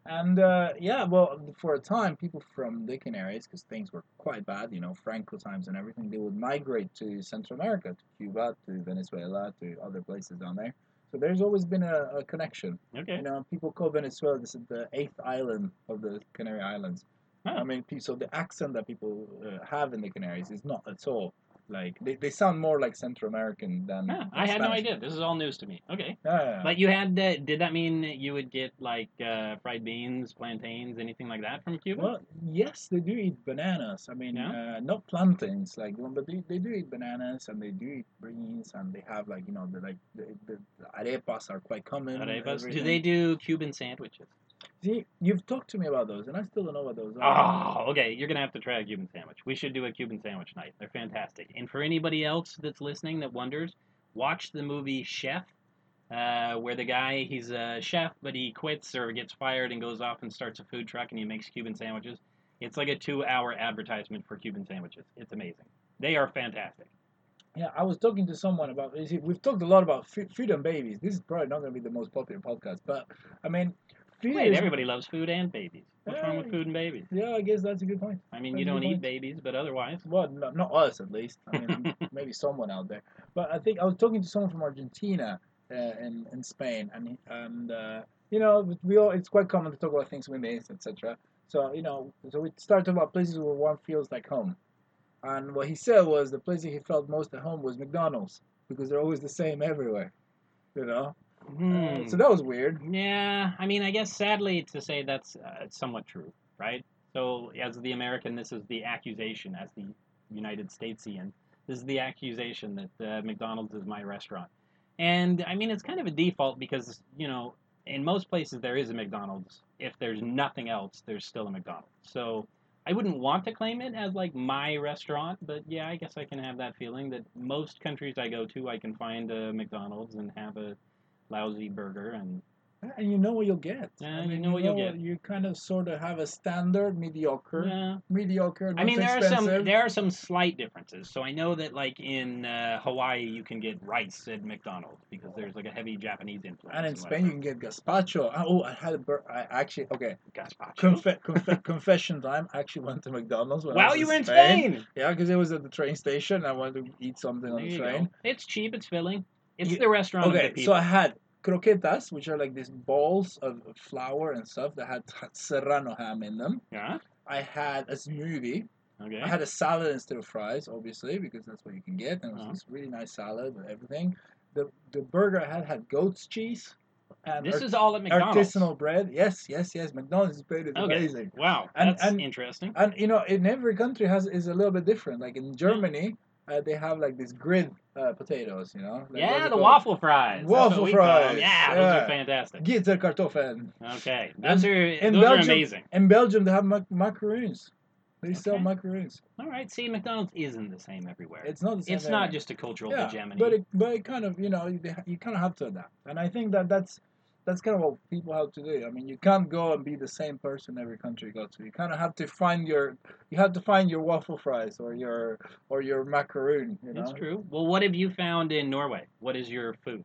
Speaker 2: And uh, yeah, well, for a time, people from the Canaries, because things were quite bad, you know, Franco times and everything, they would migrate to Central America, to Cuba, to Venezuela, to other places down there. So there's always been a, a connection.
Speaker 1: okay.
Speaker 2: You know, people call Venezuela this is the eighth island of the Canary Islands.
Speaker 1: Oh.
Speaker 2: I mean, so the accent that people uh, have in the Canaries is not at all like they, they sound more like Central American than. Than
Speaker 1: I had no idea. This is all news to me. Okay.
Speaker 2: Yeah, yeah, yeah.
Speaker 1: But you had, uh, did that mean you would get like uh, fried beans, plantains, anything like that from Cuba?
Speaker 2: Well, yes, they do eat bananas. I mean,
Speaker 1: Yeah?
Speaker 2: uh, not plantains, like, but they, they do eat bananas and they do eat beans and they have like you know the like the, the, the arepas are quite common.
Speaker 1: Arepas. Do they do Cuban sandwiches?
Speaker 2: See, you've talked to me about those, and I still don't know what those are.
Speaker 1: Oh, okay. You're gonna have to try a Cuban sandwich. We should do a Cuban sandwich night. They're fantastic. And for anybody else that's listening that wonders, watch the movie Chef, uh, where the guy he's a chef, but he quits or gets fired and goes off and starts a food truck and he makes Cuban sandwiches. It's like a two-hour advertisement for Cuban sandwiches. It's amazing. They are fantastic.
Speaker 2: Yeah, I was talking to someone about. you see, We've talked a lot about food and babies. This is probably not going to be the most popular podcast, but I mean, food
Speaker 1: Wait, everybody loves food and babies. What's wrong with food and babies?
Speaker 2: Yeah, I guess that's a good point.
Speaker 1: I mean,
Speaker 2: That's
Speaker 1: you don't eat
Speaker 2: point.
Speaker 1: babies, but otherwise.
Speaker 2: Well, no, not us at least. I mean, maybe someone out there. But I think I was talking to someone from Argentina uh, in in Spain, and and uh, you know, we all it's quite common to talk about things we miss, etc. So you know, so we started talking about places where one feels like home, and what he said was the place he felt most at home was McDonald's because they're always the same everywhere. You know, Uh, so that was weird.
Speaker 1: Yeah, I mean, I guess sadly to say that's uh, somewhat true, right? So, as the American, this is the accusation, as the United Statesian, this is the accusation that uh, McDonald's is my restaurant. And I mean, it's kind of a default because, you know, in most places there is a McDonald's. If there's nothing else, there's still a McDonald's. So, I wouldn't want to claim it as like my restaurant, but yeah, I guess I can have that feeling that most countries I go to, I can find a McDonald's and have a lousy burger and
Speaker 2: And you know what you'll get.
Speaker 1: Yeah, you know what you'll get.
Speaker 2: You kind of sort of have a standard mediocre,
Speaker 1: yeah.
Speaker 2: mediocre.
Speaker 1: I mean, there are some there are some slight differences. So I know that like in uh, Hawaii, you can get rice at McDonald's because there's like a heavy Japanese influence.
Speaker 2: And in Spain, you can get gazpacho. Ah, Oh, I had a bur- I actually okay.
Speaker 1: gazpacho.
Speaker 2: Confe- confe- confession time. I actually went to McDonald's when I was
Speaker 1: you were in
Speaker 2: Spain.
Speaker 1: Spain.
Speaker 2: Yeah, because it was at the train station. I wanted to eat something
Speaker 1: There
Speaker 2: on the train.
Speaker 1: go. It's cheap. It's filling. It's
Speaker 2: You-
Speaker 1: the restaurant
Speaker 2: Okay, so I had croquetas, which are like these balls of flour and stuff that had serrano ham in them.
Speaker 1: yeah.
Speaker 2: I had a smoothie.
Speaker 1: Okay.
Speaker 2: I had a salad instead of fries, obviously, because that's what you can get. And it was
Speaker 1: Uh-huh.
Speaker 2: this really nice salad with everything. The the burger I had had goat's cheese and
Speaker 1: this
Speaker 2: art-
Speaker 1: is all at McDonald's.
Speaker 2: artisanal bread. Yes, yes, yes. McDonald's bread is
Speaker 1: Okay.
Speaker 2: amazing.
Speaker 1: Wow,
Speaker 2: And-
Speaker 1: that's
Speaker 2: and-
Speaker 1: interesting.
Speaker 2: And you know, in every country has is a little bit different. Like in Germany, uh, they have like these grid uh, potatoes. You know. Like,
Speaker 1: yeah, the
Speaker 2: called?
Speaker 1: waffle fries.
Speaker 2: Waffle fries,
Speaker 1: Yeah, those are fantastic.
Speaker 2: Gitter Kartoffeln.
Speaker 1: Okay, those are
Speaker 2: in
Speaker 1: those are
Speaker 2: Belgium-
Speaker 1: amazing.
Speaker 2: In Belgium, they have mac- macaroons. They sell macaroons.
Speaker 1: All right, see, McDonald's isn't the same everywhere.
Speaker 2: It's not the same.
Speaker 1: It's not just a cultural
Speaker 2: yeah,
Speaker 1: hegemony.
Speaker 2: but it, but it kind of you know you, you kind of have to adapt, and I think that that's that's kind of what people have to do. I mean, you can't go and be the same person every country you go to. You kind of have to find your you have to find your waffle fries or your or your macaroon. You know,
Speaker 1: It's true. Well, what have you found in Norway? What is your food?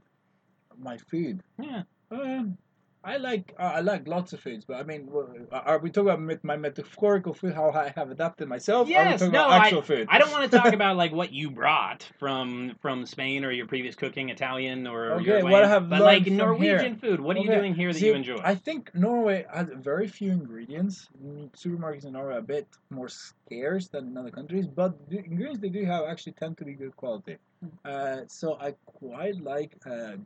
Speaker 2: my food.
Speaker 1: Yeah.
Speaker 2: Um, I like uh, I like lots of foods, but I mean, are we talking about my metaphorical food, how I have adapted myself? or are we
Speaker 1: Yes,
Speaker 2: talking
Speaker 1: no,
Speaker 2: about actual food?
Speaker 1: I don't want to talk about like what you brought from from Spain or your previous cooking, Italian or
Speaker 2: Okay,
Speaker 1: Uruguayan,
Speaker 2: what I have
Speaker 1: but like Norwegian
Speaker 2: here.
Speaker 1: food. What are you doing here that
Speaker 2: See,
Speaker 1: you enjoy?
Speaker 2: I think Norway has very few ingredients. Mm, Supermarkets in Norway are a bit more scarce than in other countries, but the ingredients they do have actually tend to be good quality. Uh, so I quite like uh, uh,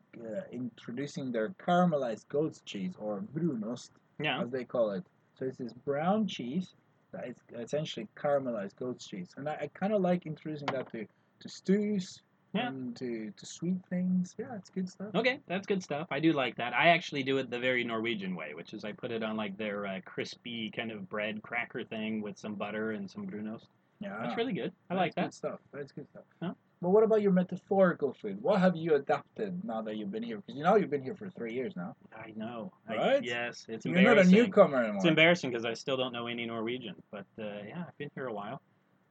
Speaker 2: introducing their caramelized goat's cheese or brunost,
Speaker 1: yeah.
Speaker 2: as they call it. So it's this brown cheese that is essentially caramelized goat's cheese, and I, I kind of like introducing that to, to stews
Speaker 1: Yeah.
Speaker 2: and to, to sweet things. Yeah, it's good stuff.
Speaker 1: Okay, that's good stuff. I do like that. I actually do it the very Norwegian way, which is I put it on like their uh, crispy kind of bread cracker thing with some butter and some brunost.
Speaker 2: Yeah,
Speaker 1: That's really good. I
Speaker 2: That's
Speaker 1: like
Speaker 2: good
Speaker 1: that.
Speaker 2: stuff. That's good stuff.
Speaker 1: Huh?
Speaker 2: But what about your metaphorical food? What have you adapted now that you've been here? Because you know you've been here for three years now.
Speaker 1: I know. I-
Speaker 2: Right?
Speaker 1: yes, it's
Speaker 2: You're not a newcomer anymore.
Speaker 1: It's embarrassing because I still don't know any Norwegian, but uh, yeah, I've been here a while.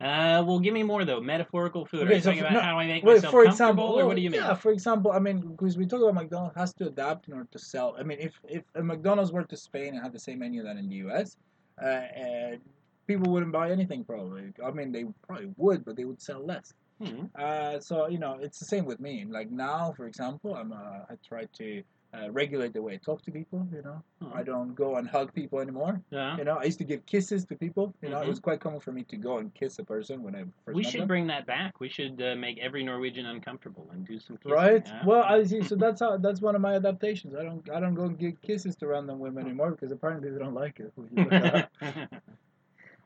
Speaker 1: Uh, well, give me more though. Metaphorical food. Are
Speaker 2: Okay,
Speaker 1: you
Speaker 2: so
Speaker 1: talking about
Speaker 2: no,
Speaker 1: how I make
Speaker 2: Well,
Speaker 1: myself
Speaker 2: for
Speaker 1: comfortable,
Speaker 2: example,
Speaker 1: or what do you mean?
Speaker 2: Yeah, for example, I mean, because we talk about McDonald's has to adapt in order to sell. I mean, if if a McDonald's were to Spain and had the same menu that in the U.S., uh, uh, people wouldn't buy anything probably. I mean, they probably would, but they would sell less.
Speaker 1: Hmm.
Speaker 2: Uh, so you know, it's the same with me. Like now, for example, I'm uh, I try to uh, regulate the way I talk to people. You know,
Speaker 1: Oh.
Speaker 2: I don't go and hug people anymore.
Speaker 1: Yeah.
Speaker 2: You know, I used to give kisses to people. You know,
Speaker 1: Mhm.
Speaker 2: it was quite common for me to go and kiss a person when I first
Speaker 1: We should
Speaker 2: them.
Speaker 1: bring that back. We should uh, make every Norwegian uncomfortable and do some kissing.
Speaker 2: Right.
Speaker 1: yeah?
Speaker 2: Well, I see. So that's how. That's one of my adaptations. I don't. I don't go and give kisses to random women anymore because apparently they don't like it.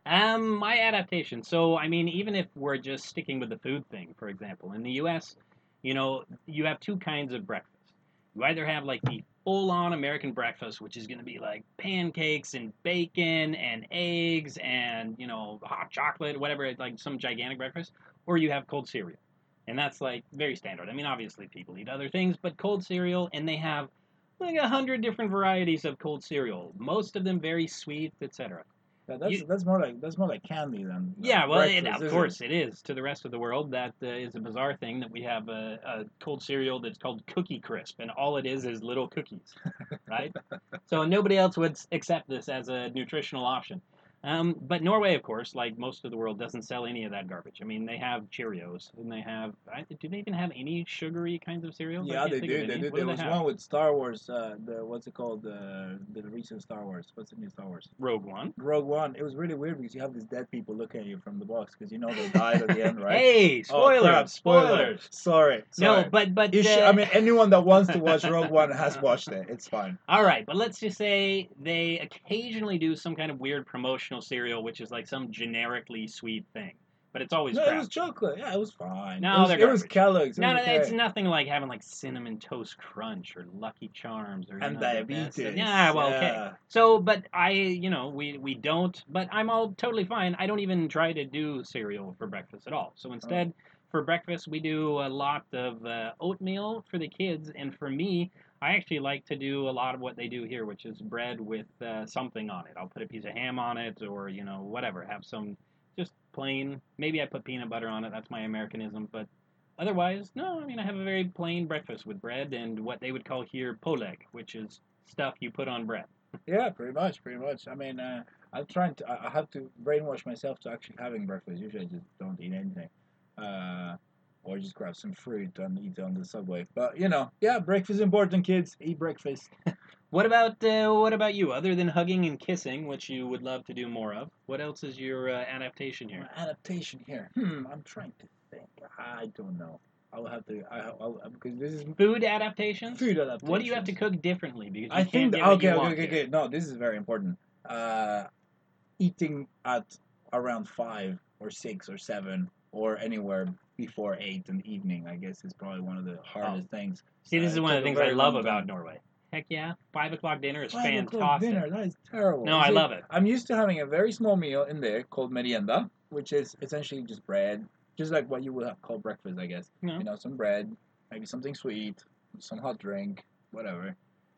Speaker 1: um, my adaptation. So, I mean, even if we're just sticking with the food thing, for example, in the U.S., you know, you have two kinds of breakfast. You either have like the full-on American breakfast, which is going to be like pancakes and bacon and eggs and you know hot chocolate, whatever, like some gigantic breakfast, or you have cold cereal, and that's like very standard. I mean, obviously people eat other things, but cold cereal, and they have like a hundred different varieties of cold cereal, most of them very sweet, etc.
Speaker 2: Yeah, that's
Speaker 1: You-
Speaker 2: that's more like that's more like candy than.
Speaker 1: Yeah, well, it, of course it is. To the rest of the world, that uh, is a bizarre thing that we have a, a cold cereal that's called Cookie Crisp, and all it is is little cookies, right? so nobody else would accept this as a nutritional option. Um, but Norway, of course, like most of the world, doesn't sell any of that garbage. I mean, they have Cheerios, and they have. I, do they even have any sugary kinds of cereals?
Speaker 2: Yeah, they do. They do.
Speaker 1: What
Speaker 2: There was one with Star Wars. Uh, the what's it called? The the recent Star Wars. What's the new Star Wars?
Speaker 1: Rogue One.
Speaker 2: Rogue One. It was really weird because you have these dead people looking at you from the box because you know they died at the end, right?
Speaker 1: Hey,
Speaker 2: Oh,
Speaker 1: spoilers!
Speaker 2: crap,
Speaker 1: spoilers!
Speaker 2: Sorry. sorry.
Speaker 1: No, but but
Speaker 2: You should,
Speaker 1: uh,
Speaker 2: I mean, anyone that wants to watch Rogue One has watched it. It's fine.
Speaker 1: All right, but let's just say they occasionally do some kind of weird promotional cereal, which is like some generically sweet thing, but it's always
Speaker 2: No, it was chocolate. Yeah, it was fine.
Speaker 1: No,
Speaker 2: it was,
Speaker 1: they're
Speaker 2: it was. Kellogg's. It
Speaker 1: no,
Speaker 2: was
Speaker 1: no, it's nothing like having like cinnamon toast crunch or Lucky Charms or
Speaker 2: and
Speaker 1: know,
Speaker 2: diabetes.
Speaker 1: stuff. Yeah, well, okay. So, but I, you know, we we don't. But I'm all totally fine. I don't even try to do cereal for breakfast at all. So instead, for breakfast, we do a lot of uh, oatmeal for the kids, and for me, I actually like to do a lot of what they do here, which is bread with uh, something on it. I'll put a piece of ham on it, or you know, whatever. Have some just plain. Maybe I put peanut butter on it. That's my Americanism, but. Otherwise, no. I mean, I have a very plain breakfast with bread and what they would call here pålegg, which is stuff you put on bread.
Speaker 2: Yeah, pretty much, pretty much. I mean, uh, I'm trying to. I have to brainwash myself to actually having breakfast. Usually, I just don't eat anything, uh, or just grab some fruit and eat it on the subway. But you know, yeah, breakfast is important, kids. Eat breakfast.
Speaker 1: What about uh, what about you? Other than hugging and kissing, which you would love to do more of, what else is your uh, adaptation here?
Speaker 2: My adaptation here. Hmm, I'm trying to think. I don't know. I'll have to. I, I'll, because this is
Speaker 1: Food adaptations.
Speaker 2: food adaptation.
Speaker 1: What do you have to cook differently? Because you
Speaker 2: I think
Speaker 1: what
Speaker 2: okay, okay, okay, okay. No, this is very important. Uh, eating at around five or six or seven or anywhere before eight in the evening, I guess, is probably one of the hardest things.
Speaker 1: See, this
Speaker 2: Uh,
Speaker 1: is one of the things I love about
Speaker 2: time.
Speaker 1: Norway. Heck yeah, five o'clock dinner is
Speaker 2: Five o'clock
Speaker 1: fantastic.
Speaker 2: dinner, that is terrible.
Speaker 1: No,
Speaker 2: You
Speaker 1: I love it.
Speaker 2: I'm used to having a very small meal in there called merienda, which is essentially just bread, just like what you would have called breakfast, I guess.
Speaker 1: No.
Speaker 2: You know, some bread, maybe something sweet, some hot drink, whatever.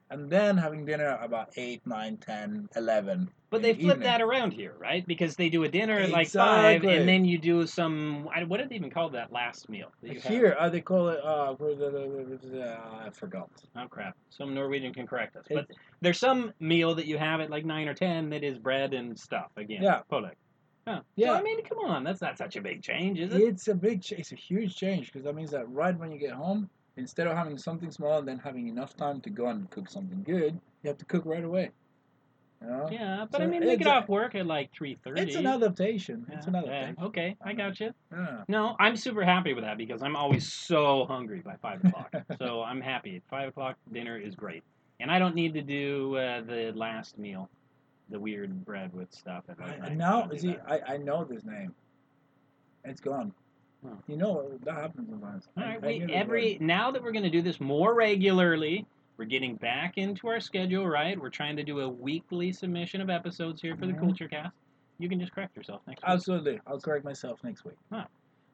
Speaker 2: And then having dinner about 8, 9, 10, 11.
Speaker 1: But they
Speaker 2: the
Speaker 1: flip
Speaker 2: evening.
Speaker 1: that around here, right? Because they do a dinner at like five, and then you do some. What did they even call that last meal? that?
Speaker 2: Here, uh, they call it, uh, uh, I forgot.
Speaker 1: Oh crap! Some Norwegian can correct us, but there's some meal that you have at like nine or ten that is bread and stuff again.
Speaker 2: Yeah.
Speaker 1: Pålegg. Huh.
Speaker 2: Yeah.
Speaker 1: So, I mean, come on, that's not such a big change, is it?
Speaker 2: It's a big, ch- it's a huge change because that means that right when you get home, instead of having something small and then having enough time to go and cook something good, you have to cook right away. You know?
Speaker 1: Yeah, but I mean, they get
Speaker 2: a-
Speaker 1: off work at like three thirty.
Speaker 2: It's an adaptation. It's an adaptation.
Speaker 1: Okay, I got you.
Speaker 2: Yeah.
Speaker 1: No, I'm super happy with that because I'm always so hungry by five o'clock. so I'm happy. Five o'clock dinner is great, and I don't need to do uh, the last meal, the weird bread with stuff. At
Speaker 2: I. Now, see. I, I know this name. It's gone. You know that happens.
Speaker 1: All right, we every now that we're going to do this more regularly, we're getting back into our schedule. Right, we're trying to do a weekly submission of episodes here for the
Speaker 2: Mhm.
Speaker 1: Culture Cast. You can just correct yourself next week.
Speaker 2: Absolutely. I'll correct myself next week.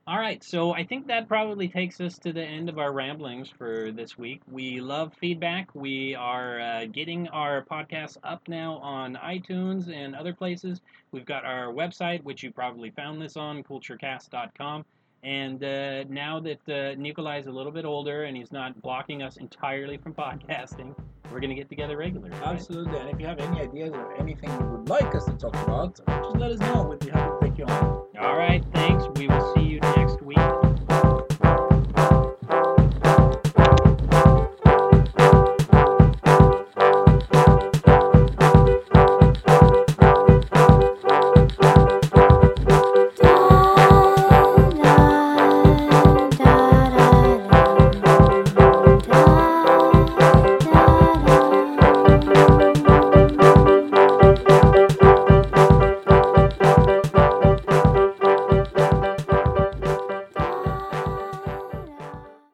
Speaker 1: All right, so I think that probably takes us to the end of our ramblings for this week. We love feedback. We are uh, getting our podcasts up now on iTunes and other places. We've got our website, which you probably found this on, culturecast.com. And uh, now that uh, is a little bit older and he's not blocking us entirely from podcasting, we're going to get together regularly. right?
Speaker 2: Absolutely. And if you have any ideas or anything you would like us to talk about, just let us know. We'd be happy to take you on.
Speaker 1: All right, thanks. We will see